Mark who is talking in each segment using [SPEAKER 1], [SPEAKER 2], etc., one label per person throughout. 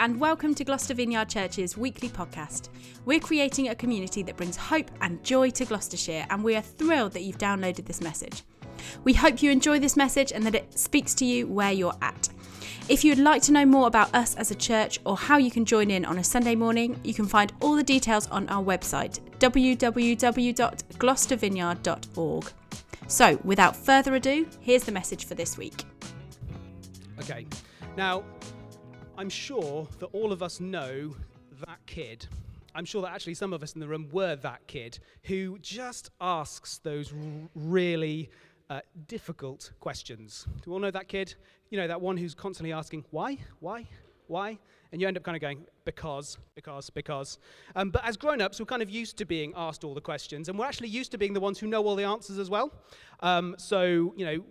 [SPEAKER 1] And welcome to Gloucester Vineyard Church's weekly podcast. We're creating a community that brings hope and joy to Gloucestershire, and we are thrilled that you've downloaded this message. We hope you enjoy this message and that it speaks to you where you're at. If you'd like to know more about us as a church or how you can join in on a Sunday morning, you can find all the details on our website, www.gloucestervineyard.org. So, without further ado, here's the message for this week.
[SPEAKER 2] Okay, now I'm sure that all of us know that kid. I'm sure that actually some of us in the room were that kid who just asks those really uh, difficult questions. Do we all know that kid? You know, that one who's constantly asking, why, why, why? And you end up kind of going, because, because, because. Um, but as grown ups, we're kind of used to being asked all the questions, and we're actually used to being the ones who know all the answers as well. Um, so, you know,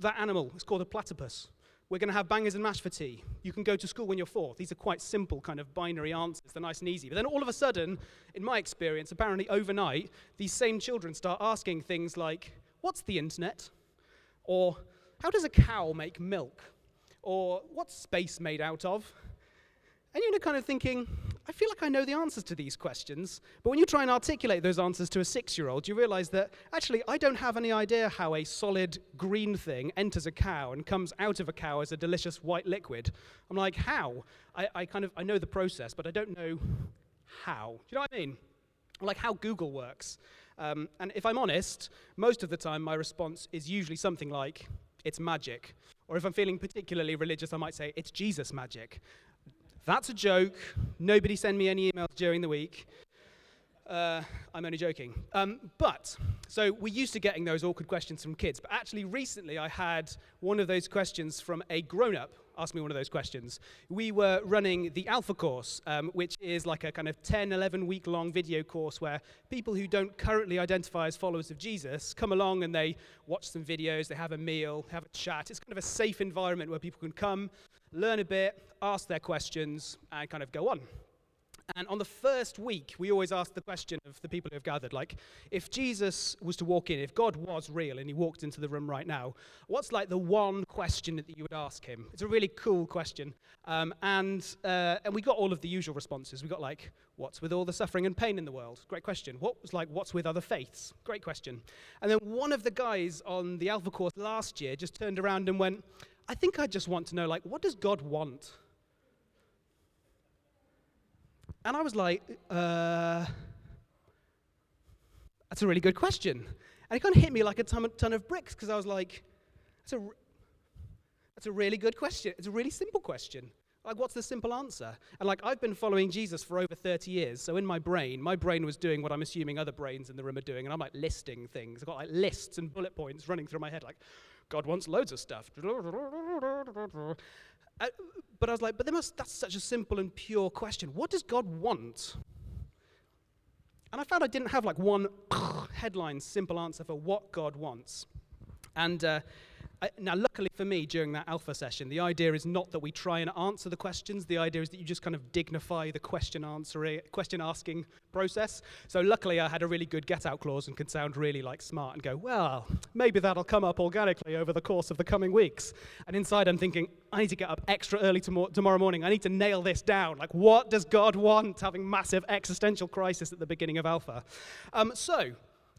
[SPEAKER 2] that animal is called a platypus. We're going to have bangers and mash for tea. You can go to school when you're four. These are quite simple, kind of binary answers. They're nice and easy. But then all of a sudden, in my experience, apparently overnight, these same children start asking things like, What's the internet? Or, How does a cow make milk? Or, What's space made out of? And you're kind of thinking, I feel like I know the answers to these questions. But when you try and articulate those answers to a six year old, you realize that actually I don't have any idea how a solid green thing enters a cow and comes out of a cow as a delicious white liquid. I'm like, how? I, I kind of I know the process, but I don't know how. Do you know what I mean? Like how Google works. Um, and if I'm honest, most of the time my response is usually something like, it's magic. Or if I'm feeling particularly religious, I might say, it's Jesus magic. That's a joke. Nobody send me any emails during the week. Uh, I'm only joking. Um, but, so we're used to getting those awkward questions from kids, but actually recently I had one of those questions from a grown up ask me one of those questions. We were running the Alpha course, um, which is like a kind of 10, 11 week long video course where people who don't currently identify as followers of Jesus come along and they watch some videos, they have a meal, have a chat. It's kind of a safe environment where people can come, learn a bit, ask their questions, and kind of go on. And on the first week, we always ask the question of the people who have gathered, like, if Jesus was to walk in, if God was real and he walked into the room right now, what's like the one question that you would ask him? It's a really cool question. Um, and, uh, and we got all of the usual responses. We got like, what's with all the suffering and pain in the world? Great question. What was like, what's with other faiths? Great question. And then one of the guys on the Alpha course last year just turned around and went, I think I just want to know, like, what does God want? And I was like, uh, that's a really good question. And it kind of hit me like a ton, ton of bricks because I was like, that's a, that's a really good question. It's a really simple question. Like, what's the simple answer? And like, I've been following Jesus for over 30 years. So in my brain, my brain was doing what I'm assuming other brains in the room are doing. And I'm like listing things. I've got like lists and bullet points running through my head. Like, God wants loads of stuff. Uh, but I was like, but must, that's such a simple and pure question. What does God want? And I found I didn't have like one headline, simple answer for what God wants. And uh, Now, luckily for me, during that alpha session, the idea is not that we try and answer the questions. The idea is that you just kind of dignify the question answering, question asking process. So, luckily, I had a really good get out clause and could sound really like smart and go, well, maybe that'll come up organically over the course of the coming weeks. And inside, I'm thinking, I need to get up extra early tomorrow, tomorrow morning. I need to nail this down. Like, what does God want? Having massive existential crisis at the beginning of alpha. Um, so,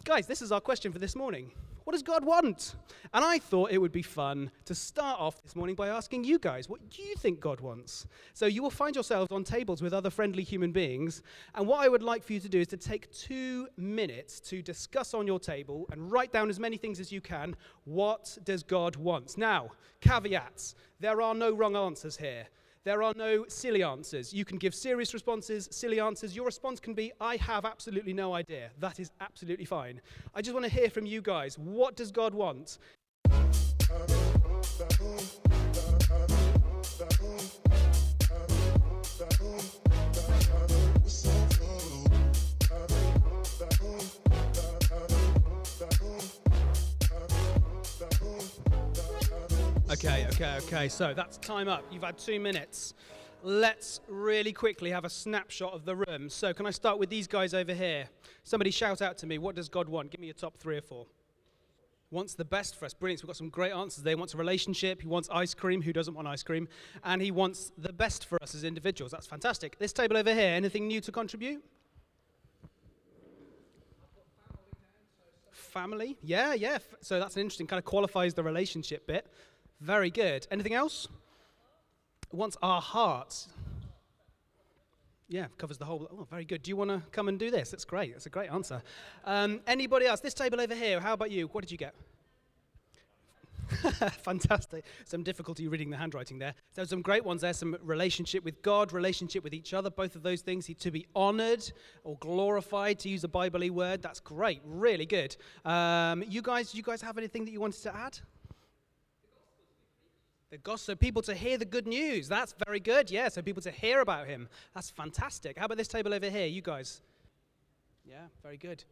[SPEAKER 2] guys, this is our question for this morning. What does God want? And I thought it would be fun to start off this morning by asking you guys, what do you think God wants? So you will find yourselves on tables with other friendly human beings. And what I would like for you to do is to take two minutes to discuss on your table and write down as many things as you can. What does God want? Now, caveats there are no wrong answers here. There are no silly answers. You can give serious responses, silly answers. Your response can be, I have absolutely no idea. That is absolutely fine. I just want to hear from you guys. What does God want? Okay, okay. So that's time up. You've had two minutes. Let's really quickly have a snapshot of the room. So, can I start with these guys over here? Somebody shout out to me. What does God want? Give me a top three or four. wants the best for us. Brilliant. So we've got some great answers there. He wants a relationship. He wants ice cream. Who doesn't want ice cream? And he wants the best for us as individuals. That's fantastic. This table over here, anything new to contribute? Family? Yeah, yeah. So that's an interesting kind of qualifies the relationship bit. Very good. Anything else? Wants our hearts. Yeah, covers the whole. Oh, very good. Do you want to come and do this? That's great. That's a great answer. Um, anybody else? This table over here. How about you? What did you get? Fantastic. Some difficulty reading the handwriting there. So some great ones there. Some relationship with God, relationship with each other. Both of those things. To be honoured or glorified, to use a Bible word. That's great. Really good. Um, you guys, you guys have anything that you wanted to add? The gospel, so people to hear the good news. That's very good. Yeah, so people to hear about him. That's fantastic. How about this table over here? You guys? Yeah, very good.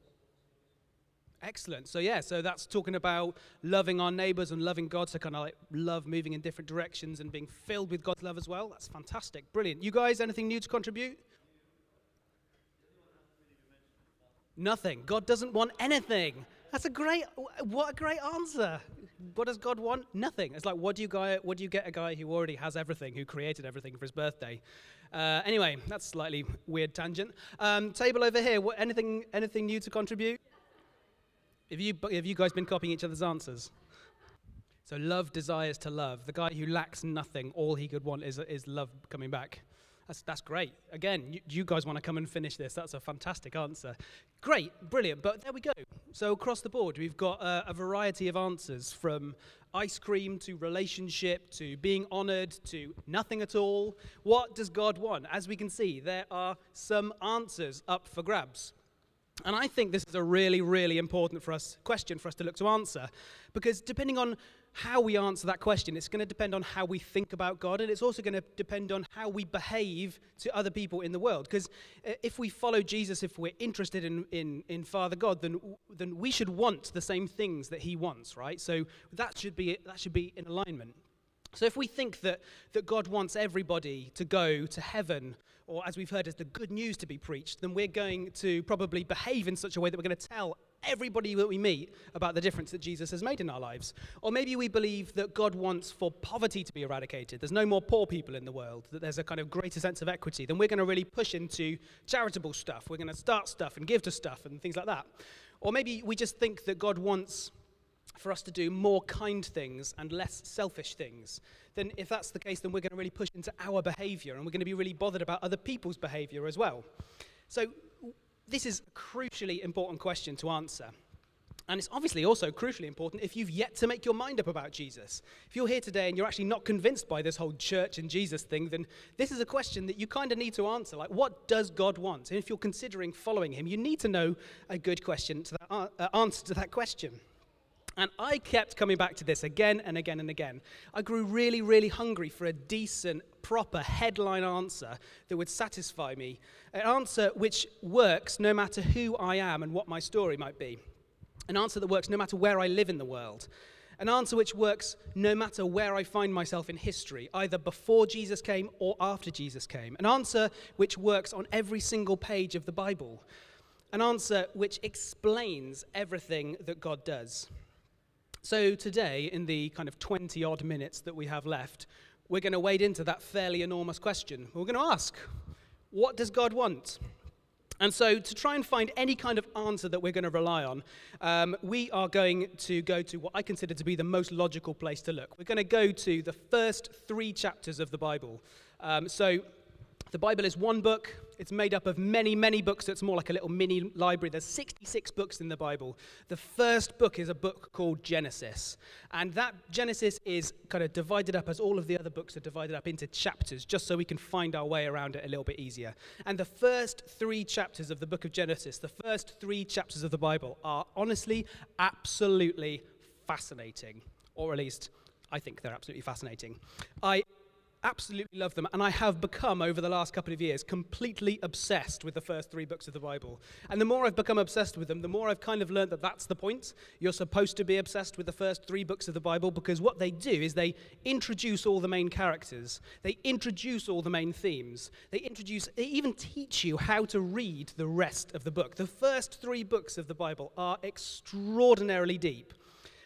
[SPEAKER 2] Excellent. So, yeah, so that's talking about loving our neighbors and loving God. So, kind of like love moving in different directions and being filled with God's love as well. That's fantastic. Brilliant. You guys, anything new to contribute? Nothing. God doesn't want anything. That's a great, what a great answer. What does God want? Nothing. It's like, what do you, guy, what do you get a guy who already has everything, who created everything for his birthday? Uh, anyway, that's slightly weird tangent. Um, table over here. What, anything, anything new to contribute? Have you, have you guys been copying each other's answers? So love desires to love. The guy who lacks nothing, all he could want is, is love coming back. That's, that's great. Again, you, you guys want to come and finish this. That's a fantastic answer. Great, brilliant. But there we go. So, across the board, we've got a variety of answers from ice cream to relationship to being honored to nothing at all. What does God want? As we can see, there are some answers up for grabs. And I think this is a really, really important for us question for us to look to answer. Because depending on how we answer that question. It's going to depend on how we think about God, and it's also going to depend on how we behave to other people in the world. Because uh, if we follow Jesus, if we're interested in, in, in Father God, then, then we should want the same things that He wants, right? So that should be, that should be in alignment. So if we think that, that God wants everybody to go to heaven, or as we've heard, as the good news to be preached, then we're going to probably behave in such a way that we're going to tell everybody that we meet about the difference that Jesus has made in our lives. Or maybe we believe that God wants for poverty to be eradicated. There's no more poor people in the world, that there's a kind of greater sense of equity. Then we're going to really push into charitable stuff. We're going to start stuff and give to stuff and things like that. Or maybe we just think that God wants for us to do more kind things and less selfish things, then if that's the case, then we're going to really push into our behavior and we're going to be really bothered about other people's behavior as well. So this is a crucially important question to answer. And it's obviously also crucially important if you've yet to make your mind up about Jesus. If you're here today and you're actually not convinced by this whole church and Jesus thing, then this is a question that you kind of need to answer. Like, what does God want? And if you're considering following him, you need to know a good question to that, uh, answer to that question. And I kept coming back to this again and again and again. I grew really, really hungry for a decent, proper headline answer that would satisfy me. An answer which works no matter who I am and what my story might be. An answer that works no matter where I live in the world. An answer which works no matter where I find myself in history, either before Jesus came or after Jesus came. An answer which works on every single page of the Bible. An answer which explains everything that God does. So, today, in the kind of 20 odd minutes that we have left, we're going to wade into that fairly enormous question. We're going to ask, what does God want? And so, to try and find any kind of answer that we're going to rely on, um, we are going to go to what I consider to be the most logical place to look. We're going to go to the first three chapters of the Bible. Um, so, the Bible is one book. It's made up of many, many books. So it's more like a little mini library. There's 66 books in the Bible. The first book is a book called Genesis. And that Genesis is kind of divided up as all of the other books are divided up into chapters, just so we can find our way around it a little bit easier. And the first three chapters of the book of Genesis, the first three chapters of the Bible, are honestly absolutely fascinating. Or at least, I think they're absolutely fascinating. I absolutely love them, and I have become, over the last couple of years, completely obsessed with the first three books of the Bible. And the more I've become obsessed with them, the more I've kind of learned that that's the point. You're supposed to be obsessed with the first three books of the Bible because what they do is they introduce all the main characters, they introduce all the main themes, they introduce, they even teach you how to read the rest of the book. The first three books of the Bible are extraordinarily deep.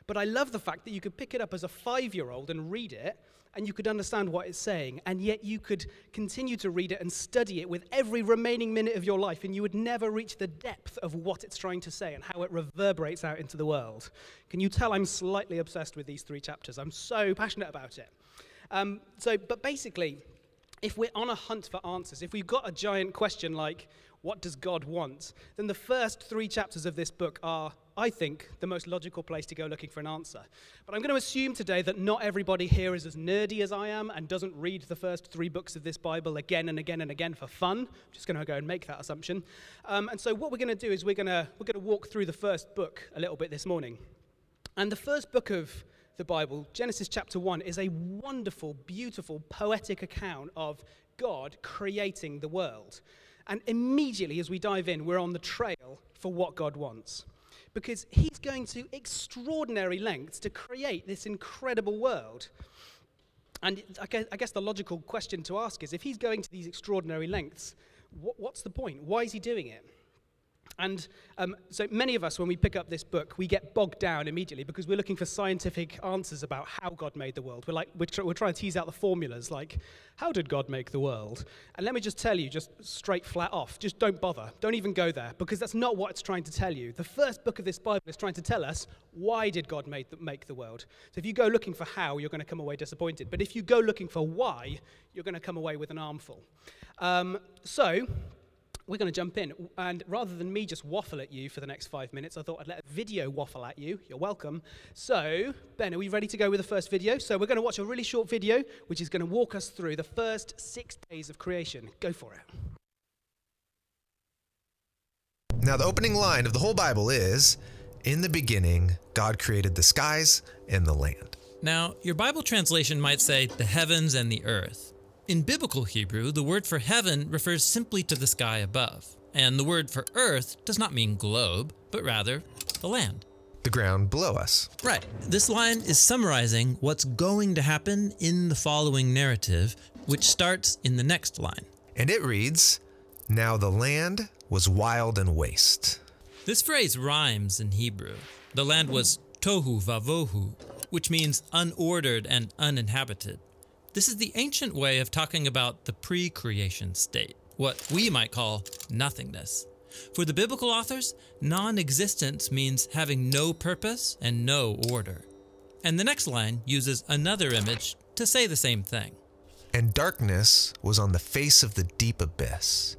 [SPEAKER 2] But I love the fact that you could pick it up as a five year old and read it, and you could understand what it's saying, and yet you could continue to read it and study it with every remaining minute of your life, and you would never reach the depth of what it's trying to say and how it reverberates out into the world. Can you tell I'm slightly obsessed with these three chapters? I'm so passionate about it. Um, so, but basically, if we're on a hunt for answers, if we've got a giant question like, what does God want? Then the first three chapters of this book are, I think, the most logical place to go looking for an answer. But I'm going to assume today that not everybody here is as nerdy as I am and doesn't read the first three books of this Bible again and again and again for fun. I'm just going to go and make that assumption. Um, and so what we're going to do is we're going to we're going to walk through the first book a little bit this morning. And the first book of the Bible, Genesis chapter 1, is a wonderful, beautiful, poetic account of God creating the world. And immediately as we dive in, we're on the trail for what God wants. Because He's going to extraordinary lengths to create this incredible world. And I guess, the logical question to ask is if He's going to these extraordinary lengths, what's the point? Why is He doing it? And um, so many of us, when we pick up this book, we get bogged down immediately because we're looking for scientific answers about how God made the world. We're like, we're, tr- we're trying to tease out the formulas, like, how did God make the world? And let me just tell you, just straight flat off, just don't bother. Don't even go there because that's not what it's trying to tell you. The first book of this Bible is trying to tell us why did God make the, make the world. So if you go looking for how, you're going to come away disappointed. But if you go looking for why, you're going to come away with an armful. Um, so we're going to jump in. And rather than me just waffle at you for the next five minutes, I thought I'd let a video waffle at you. You're welcome. So, Ben, are we ready to go with the first video? So, we're going to watch a really short video, which is going to walk us through the first six days of creation. Go for it.
[SPEAKER 3] Now, the opening line of the whole Bible is In the beginning, God created the skies and the land.
[SPEAKER 4] Now, your Bible translation might say the heavens and the earth. In biblical Hebrew, the word for heaven refers simply to the sky above, and the word for earth does not mean globe, but rather the land.
[SPEAKER 3] The ground below us.
[SPEAKER 4] Right. This line is summarizing what's going to happen in the following narrative, which starts in the next line.
[SPEAKER 3] And it reads Now the land was wild and waste.
[SPEAKER 4] This phrase rhymes in Hebrew. The land was tohu vavohu, which means unordered and uninhabited. This is the ancient way of talking about the pre creation state, what we might call nothingness. For the biblical authors, non existence means having no purpose and no order. And the next line uses another image to say the same thing.
[SPEAKER 3] And darkness was on the face of the deep abyss.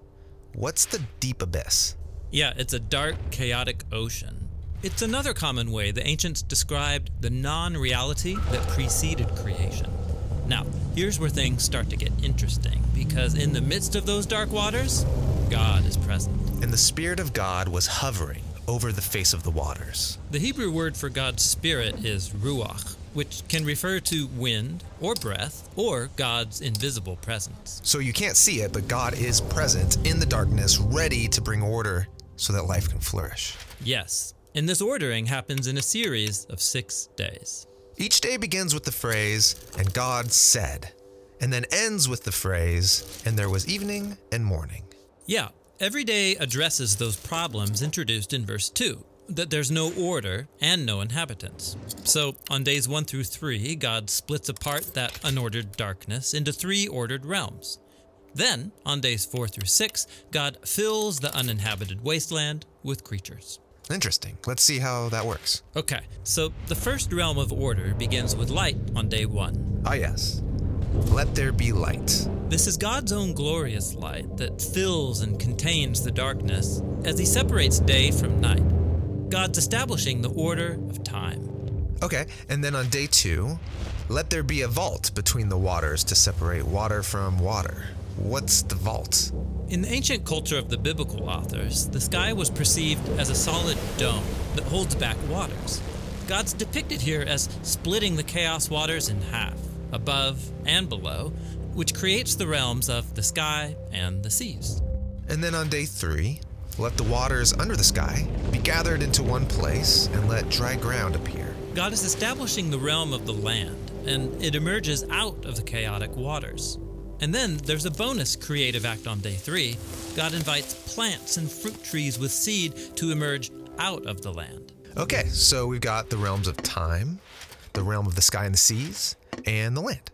[SPEAKER 3] What's the deep abyss?
[SPEAKER 4] Yeah, it's a dark, chaotic ocean. It's another common way the ancients described the non reality that preceded creation. Now, here's where things start to get interesting, because in the midst of those dark waters, God is present.
[SPEAKER 3] And the Spirit of God was hovering over the face of the waters.
[SPEAKER 4] The Hebrew word for God's Spirit is ruach, which can refer to wind or breath or God's invisible presence.
[SPEAKER 3] So you can't see it, but God is present in the darkness, ready to bring order so that life can flourish.
[SPEAKER 4] Yes, and this ordering happens in a series of six days.
[SPEAKER 3] Each day begins with the phrase, and God said, and then ends with the phrase, and there was evening and morning.
[SPEAKER 4] Yeah, every day addresses those problems introduced in verse 2 that there's no order and no inhabitants. So, on days 1 through 3, God splits apart that unordered darkness into three ordered realms. Then, on days 4 through 6, God fills the uninhabited wasteland with creatures.
[SPEAKER 3] Interesting. Let's see how that works.
[SPEAKER 4] Okay, so the first realm of order begins with light on day one.
[SPEAKER 3] Ah, yes. Let there be light.
[SPEAKER 4] This is God's own glorious light that fills and contains the darkness as He separates day from night. God's establishing the order of time.
[SPEAKER 3] Okay, and then on day two, let there be a vault between the waters to separate water from water. What's the vault?
[SPEAKER 4] In the ancient culture of the biblical authors, the sky was perceived as a solid dome that holds back waters. God's depicted here as splitting the chaos waters in half, above and below, which creates the realms of the sky and the seas.
[SPEAKER 3] And then on day three, let the waters under the sky be gathered into one place and let dry ground appear.
[SPEAKER 4] God is establishing the realm of the land, and it emerges out of the chaotic waters. And then there's a bonus creative act on day three. God invites plants and fruit trees with seed to emerge out of the land.
[SPEAKER 3] Okay, so we've got the realms of time, the realm of the sky and the seas, and the land.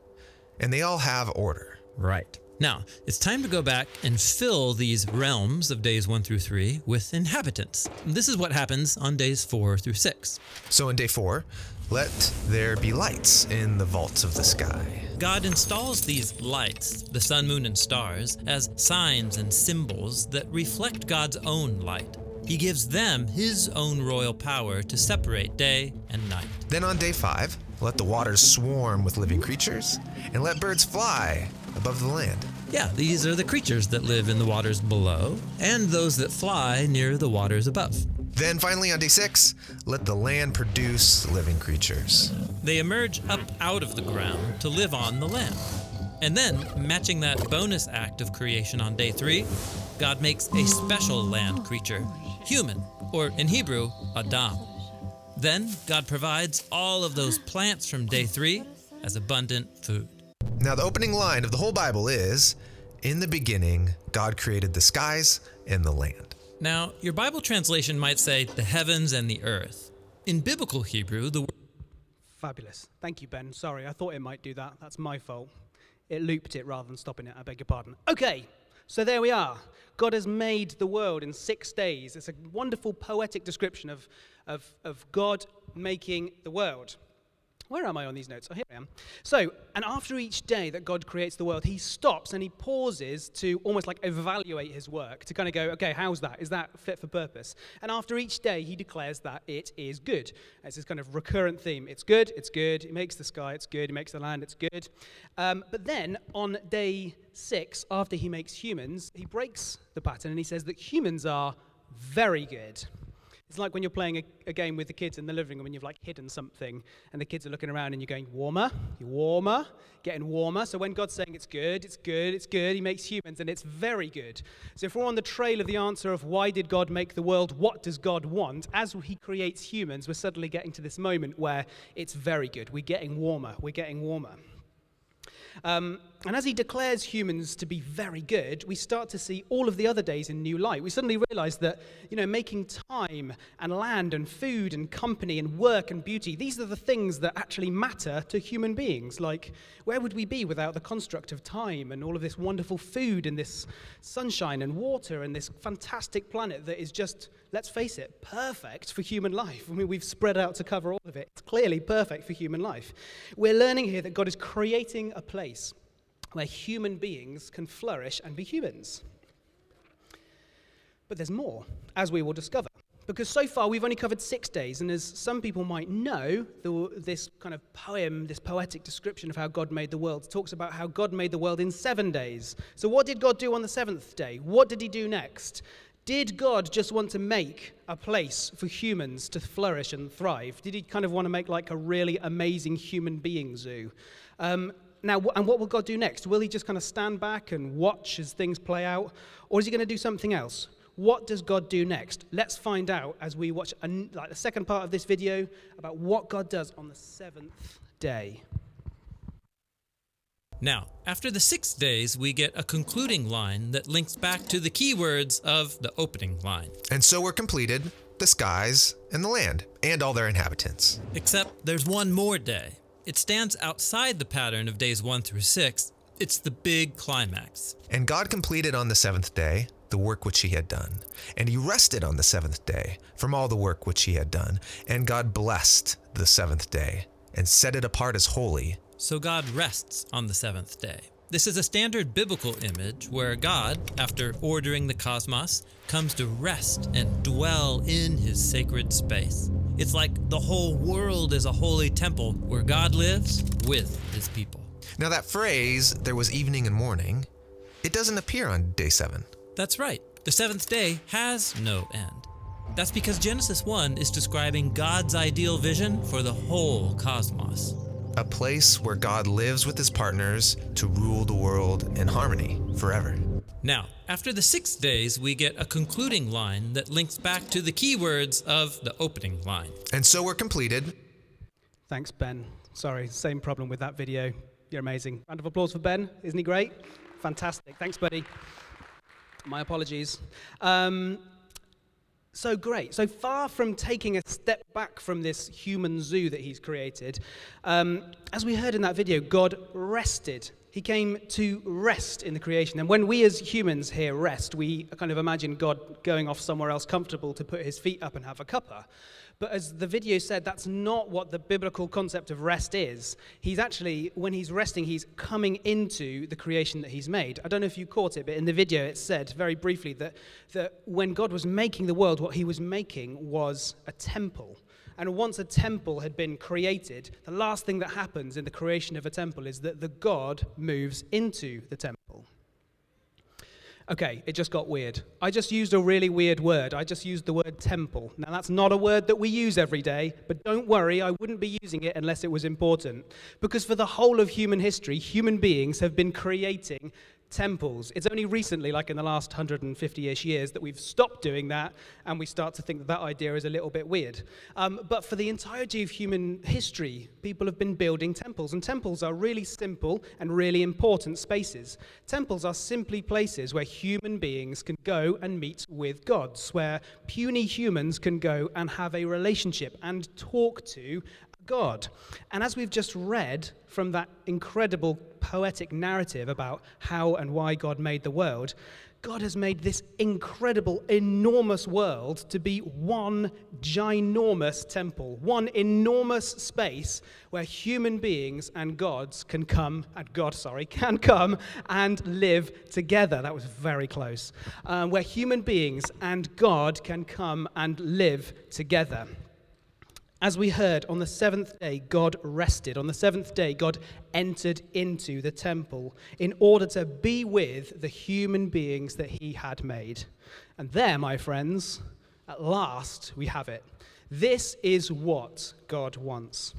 [SPEAKER 3] And they all have order.
[SPEAKER 4] Right. Now, it's time to go back and fill these realms of days 1 through 3 with inhabitants. This is what happens on days 4 through 6.
[SPEAKER 3] So in day four, let there be lights in the vaults of the sky.
[SPEAKER 4] God installs these lights, the sun, moon, and stars, as signs and symbols that reflect God's own light. He gives them his own royal power to separate day and night.
[SPEAKER 3] Then on day five, let the waters swarm with living creatures, and let birds fly above the land.
[SPEAKER 4] Yeah, these are the creatures that live in the waters below, and those that fly near the waters above.
[SPEAKER 3] Then finally on day six, let the land produce living creatures.
[SPEAKER 4] They emerge up out of the ground to live on the land. And then, matching that bonus act of creation on day three, God makes a special land creature, human, or in Hebrew, Adam. Then, God provides all of those plants from day three as abundant food.
[SPEAKER 3] Now, the opening line of the whole Bible is In the beginning, God created the skies and the land.
[SPEAKER 4] Now, your Bible translation might say the heavens and the earth. In biblical Hebrew, the word.
[SPEAKER 2] Fabulous. Thank you, Ben. Sorry, I thought it might do that. That's my fault. It looped it rather than stopping it. I beg your pardon. Okay, so there we are. God has made the world in six days. It's a wonderful poetic description of, of, of God making the world. Where am I on these notes? Oh, here I am. So, and after each day that God creates the world, he stops and he pauses to almost like evaluate his work, to kind of go, okay, how's that? Is that fit for purpose? And after each day, he declares that it is good. It's this kind of recurrent theme. It's good, it's good. He makes the sky, it's good. He makes the land, it's good. Um, but then on day six, after he makes humans, he breaks the pattern and he says that humans are very good. It's like when you're playing a, a, game with the kids in the living room and you've like hidden something and the kids are looking around and you're going, warmer, you're warmer, getting warmer. So when God's saying it's good, it's good, it's good, He makes humans and it's very good. So if we're on the trail of the answer of why did God make the world, what does God want, as He creates humans, we're suddenly getting to this moment where it's very good. We're getting warmer, we're getting warmer. Um, and as he declares humans to be very good, we start to see all of the other days in new light. We suddenly realize that, you know, making time and land and food and company and work and beauty, these are the things that actually matter to human beings. Like, where would we be without the construct of time and all of this wonderful food and this sunshine and water and this fantastic planet that is just, let's face it, perfect for human life? I mean, we've spread out to cover all of it. It's clearly perfect for human life. We're learning here that God is creating a place where human beings can flourish and be humans. But there's more, as we will discover. Because so far we've only covered six days, and as some people might know, the, this kind of poem, this poetic description of how God made the world, talks about how God made the world in seven days. So, what did God do on the seventh day? What did He do next? Did God just want to make a place for humans to flourish and thrive? Did He kind of want to make like a really amazing human being zoo? Um, now, and what will God do next? Will He just kind of stand back and watch as things play out? Or is He going to do something else? What does God do next? Let's find out as we watch a, like the second part of this video about what God does on the seventh day.
[SPEAKER 4] Now, after the six days, we get a concluding line that links back to the keywords of the opening line.
[SPEAKER 3] And so we're completed the skies and the land and all their inhabitants.
[SPEAKER 4] Except there's one more day. It stands outside the pattern of days one through six. It's the big climax.
[SPEAKER 3] And God completed on the seventh day the work which he had done. And he rested on the seventh day from all the work which he had done. And God blessed the seventh day and set it apart as holy.
[SPEAKER 4] So God rests on the seventh day. This is a standard biblical image where God, after ordering the cosmos, comes to rest and dwell in his sacred space. It's like the whole world is a holy temple where God lives with his people.
[SPEAKER 3] Now, that phrase, there was evening and morning, it doesn't appear on day seven.
[SPEAKER 4] That's right. The seventh day has no end. That's because Genesis 1 is describing God's ideal vision for the whole cosmos.
[SPEAKER 3] A place where God lives with his partners to rule the world in harmony forever.
[SPEAKER 4] Now, after the six days, we get a concluding line that links back to the keywords of the opening line.
[SPEAKER 3] And so we're completed.
[SPEAKER 2] Thanks, Ben. Sorry, same problem with that video. You're amazing. Round of applause for Ben. Isn't he great? Fantastic. Thanks, buddy. My apologies. Um, so great. So far from taking a step back from this human zoo that he's created, um, as we heard in that video, God rested. He came to rest in the creation. And when we as humans hear rest, we kind of imagine God going off somewhere else comfortable to put his feet up and have a cuppa. But as the video said, that's not what the biblical concept of rest is. He's actually, when he's resting, he's coming into the creation that he's made. I don't know if you caught it, but in the video it said very briefly that, that when God was making the world, what he was making was a temple. And once a temple had been created, the last thing that happens in the creation of a temple is that the God moves into the temple. Okay, it just got weird. I just used a really weird word. I just used the word temple. Now, that's not a word that we use every day, but don't worry, I wouldn't be using it unless it was important. Because for the whole of human history, human beings have been creating temples. It's only recently, like in the last 150 ish years, that we've stopped doing that and we start to think that that idea is a little bit weird. Um, but for the entirety of human history, people have been building temples, and temples are really simple and really important spaces. Temples are simply places where human beings can go and meet with gods, where puny humans can go and have a relationship and talk to God. And as we've just read from that incredible poetic narrative about how and why God made the world, God has made this incredible, enormous world to be one ginormous temple, one enormous space where human beings and gods can come, and God, sorry, can come and live together. That was very close. Um, where human beings and God can come and live together. As we heard, on the seventh day, God rested. On the seventh day, God entered into the temple in order to be with the human beings that he had made. And there, my friends, at last we have it. This is what God wants.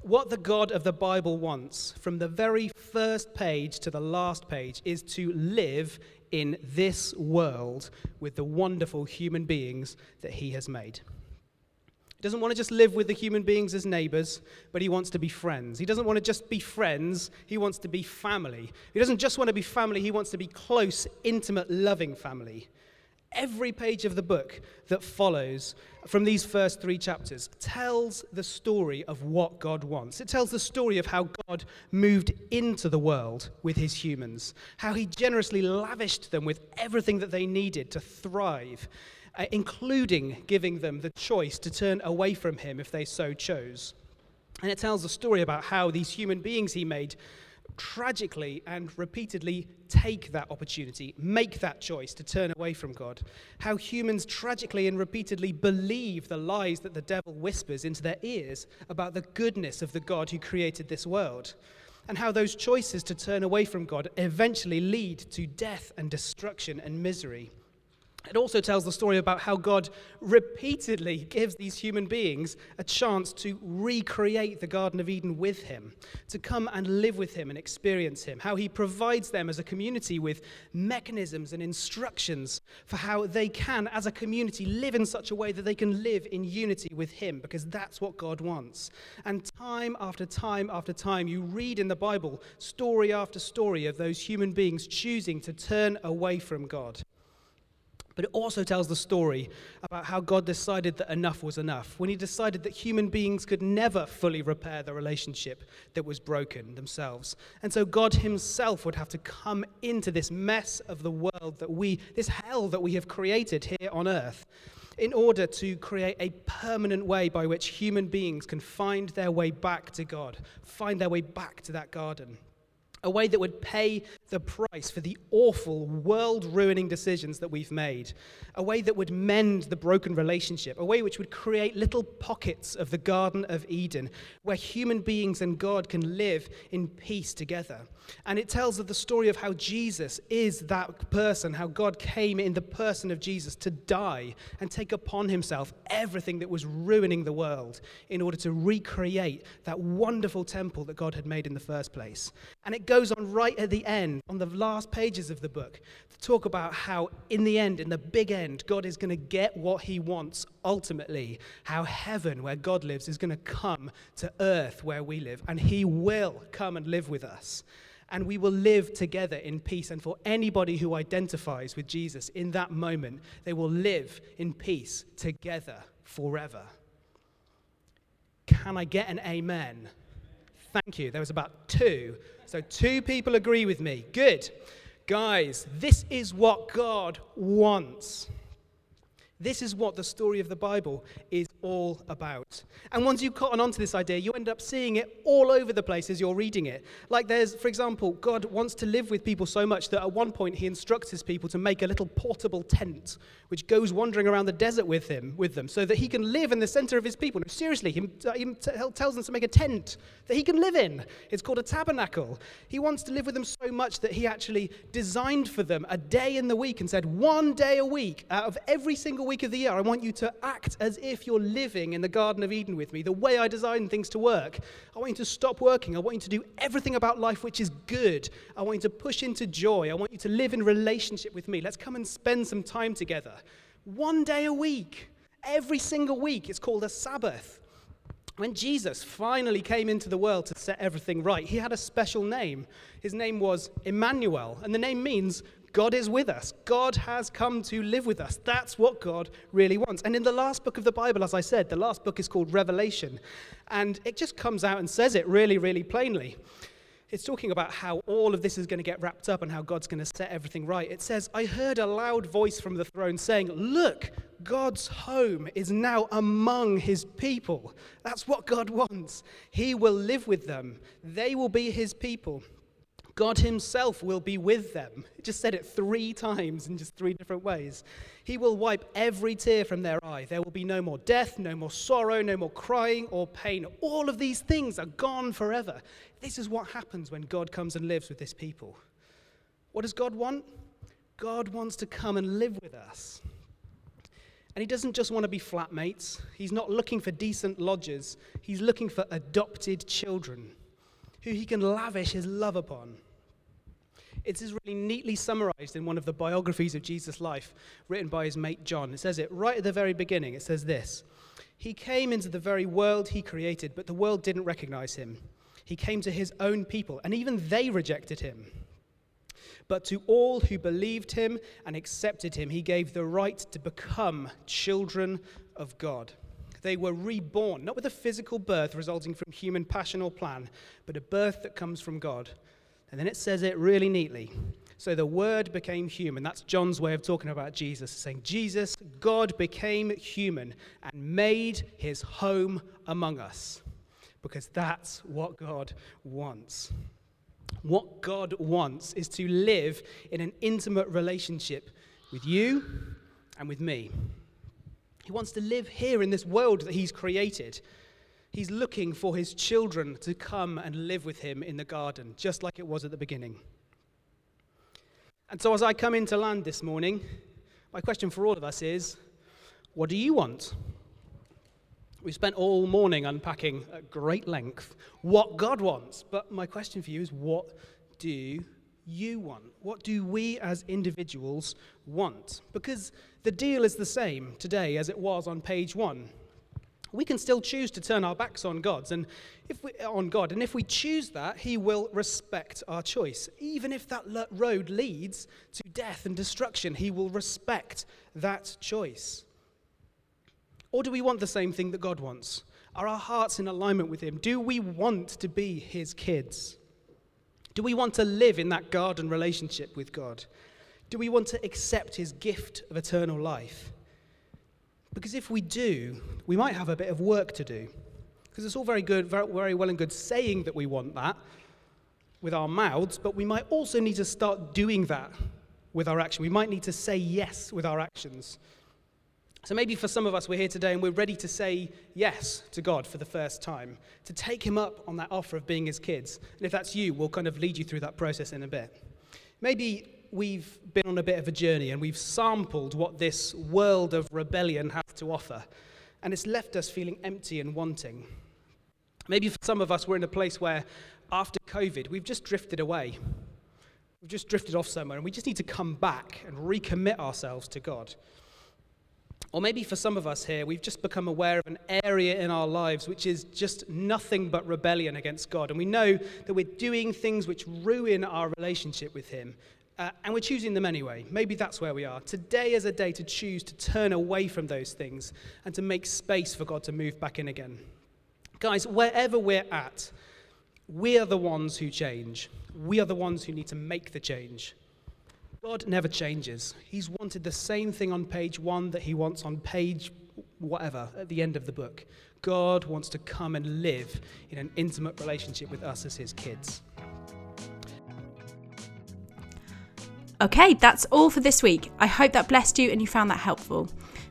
[SPEAKER 2] What the God of the Bible wants, from the very first page to the last page, is to live in this world with the wonderful human beings that he has made. He doesn't want to just live with the human beings as neighbors, but he wants to be friends. He doesn't want to just be friends, he wants to be family. He doesn't just want to be family, he wants to be close, intimate, loving family. Every page of the book that follows from these first three chapters tells the story of what God wants. It tells the story of how God moved into the world with his humans, how he generously lavished them with everything that they needed to thrive uh, including giving them the choice to turn away from him if they so chose. And it tells a story about how these human beings he made tragically and repeatedly take that opportunity, make that choice to turn away from God. How humans tragically and repeatedly believe the lies that the devil whispers into their ears about the goodness of the God who created this world. And how those choices to turn away from God eventually lead to death and destruction and misery. It also tells the story about how God repeatedly gives these human beings a chance to recreate the Garden of Eden with Him, to come and live with Him and experience Him. How He provides them as a community with mechanisms and instructions for how they can, as a community, live in such a way that they can live in unity with Him, because that's what God wants. And time after time after time, you read in the Bible story after story of those human beings choosing to turn away from God. But it also tells the story about how God decided that enough was enough, when He decided that human beings could never fully repair the relationship that was broken themselves. And so God Himself would have to come into this mess of the world that we, this hell that we have created here on earth, in order to create a permanent way by which human beings can find their way back to God, find their way back to that garden a way that would pay the price for the awful, world ruining decisions that we've made, a way that would mend the broken relationship, a way which would create little pockets of the Garden of Eden where human beings and God can live in peace together. And it tells of the story of how Jesus is that person, how God came in the person of Jesus to die and take upon himself everything that was ruining the world in order to recreate that wonderful temple that God had made in the first place. And it goes on right at the end, on the last pages of the book, to talk about how, in the end, in the big end, God is going to get what he wants ultimately. How heaven, where God lives, is going to come to earth where we live, and he will come and live with us. and we will live together in peace. And for anybody who identifies with Jesus in that moment, they will live in peace together forever. Can I get an amen? Thank you. There was about two. So, two people agree with me. Good. Guys, this is what God wants. This is what the story of the Bible is all about. And once you've cotton onto this idea, you end up seeing it all over the place as you're reading it. Like there's, for example, God wants to live with people so much that at one point he instructs his people to make a little portable tent which goes wandering around the desert with him, with them, so that he can live in the center of his people. No, seriously, he, uh, he tells them to make a tent that he can live in. It's called a tabernacle. He wants to live with them so much that he actually designed for them a day in the week and said, one day a week out of every single week of the year, I want you to act as if you're living in the Garden of Eden with me, the way I designed things to work. I want you to stop working. I want you to do everything about life which is good. I want you to push into joy. I want you to live in relationship with me. Let's come and spend some time together. One day a week, every single week. It's called a Sabbath. When Jesus finally came into the world to set everything right, he had a special name. His name was Emmanuel, and the name means God is with us. God has come to live with us. That's what God really wants. And in the last book of the Bible, as I said, the last book is called Revelation, and it just comes out and says it really, really plainly it's talking about how all of this is going to get wrapped up and how God's going to set everything right. It says, I heard a loud voice from the throne saying, Look, God's home is now among his people. That's what God wants. He will live with them, they will be his people. God Himself will be with them. It just said it three times in just three different ways. He will wipe every tear from their eye. There will be no more death, no more sorrow, no more crying or pain. All of these things are gone forever. This is what happens when God comes and lives with this people. What does God want? God wants to come and live with us. And he doesn't just want to be flatmates. He's not looking for decent lodgers. He's looking for adopted children who he can lavish his love upon. It is really neatly summarized in one of the biographies of Jesus' life written by his mate John. It says it right at the very beginning. It says this He came into the very world he created, but the world didn't recognize him. He came to his own people, and even they rejected him. But to all who believed him and accepted him, he gave the right to become children of God. They were reborn, not with a physical birth resulting from human passion or plan, but a birth that comes from God. And then it says it really neatly. So the Word became human. That's John's way of talking about Jesus, saying, Jesus, God became human and made his home among us. Because that's what God wants. What God wants is to live in an intimate relationship with you and with me. He wants to live here in this world that He's created. He's looking for his children to come and live with him in the garden, just like it was at the beginning. And so, as I come into land this morning, my question for all of us is what do you want? We spent all morning unpacking at great length what God wants, but my question for you is what do you want? What do we as individuals want? Because the deal is the same today as it was on page one we can still choose to turn our backs on God's and if we, on God, and if we choose that, He will respect our choice. Even if that road leads to death and destruction, He will respect that choice. Or do we want the same thing that God wants? Are our hearts in alignment with Him? Do we want to be His kids? Do we want to live in that garden relationship with God? Do we want to accept His gift of eternal life? Because if we do, we might have a bit of work to do. Because it's all very good, very, well and good saying that we want that with our mouths, but we might also need to start doing that with our action. We might need to say yes with our actions. So maybe for some of us, we're here today and we're ready to say yes to God for the first time, to take Him up on that offer of being His kids. And if that's you, we'll kind of lead you through that process in a bit. Maybe we've been on a bit of a journey and we've sampled what this world of rebellion has to offer, and it's left us feeling empty and wanting. Maybe for some of us, we're in a place where after COVID, we've just drifted away. We've just drifted off somewhere, and we just need to come back and recommit ourselves to God. Or maybe for some of us here, we've just become aware of an area in our lives which is just nothing but rebellion against God. And we know that we're doing things which ruin our relationship with Him. Uh, and we're choosing them anyway. Maybe that's where we are. Today is a day to choose to turn away from those things and to make space for God to move back in again. Guys, wherever we're at, we are the ones who change. We are the ones who need to make the change. God never changes. He's wanted the same thing on page one that he wants on page whatever at the end of the book. God wants to come and live in an intimate relationship with us as his kids.
[SPEAKER 1] Okay, that's all for this week. I hope that blessed you and you found that helpful.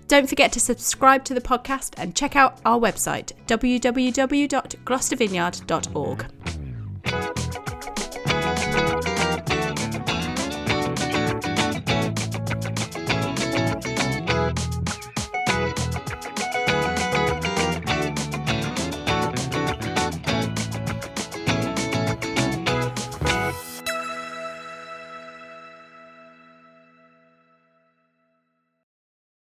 [SPEAKER 1] Don't forget to subscribe to the podcast and check out our website, www.gloucestervineyard.org.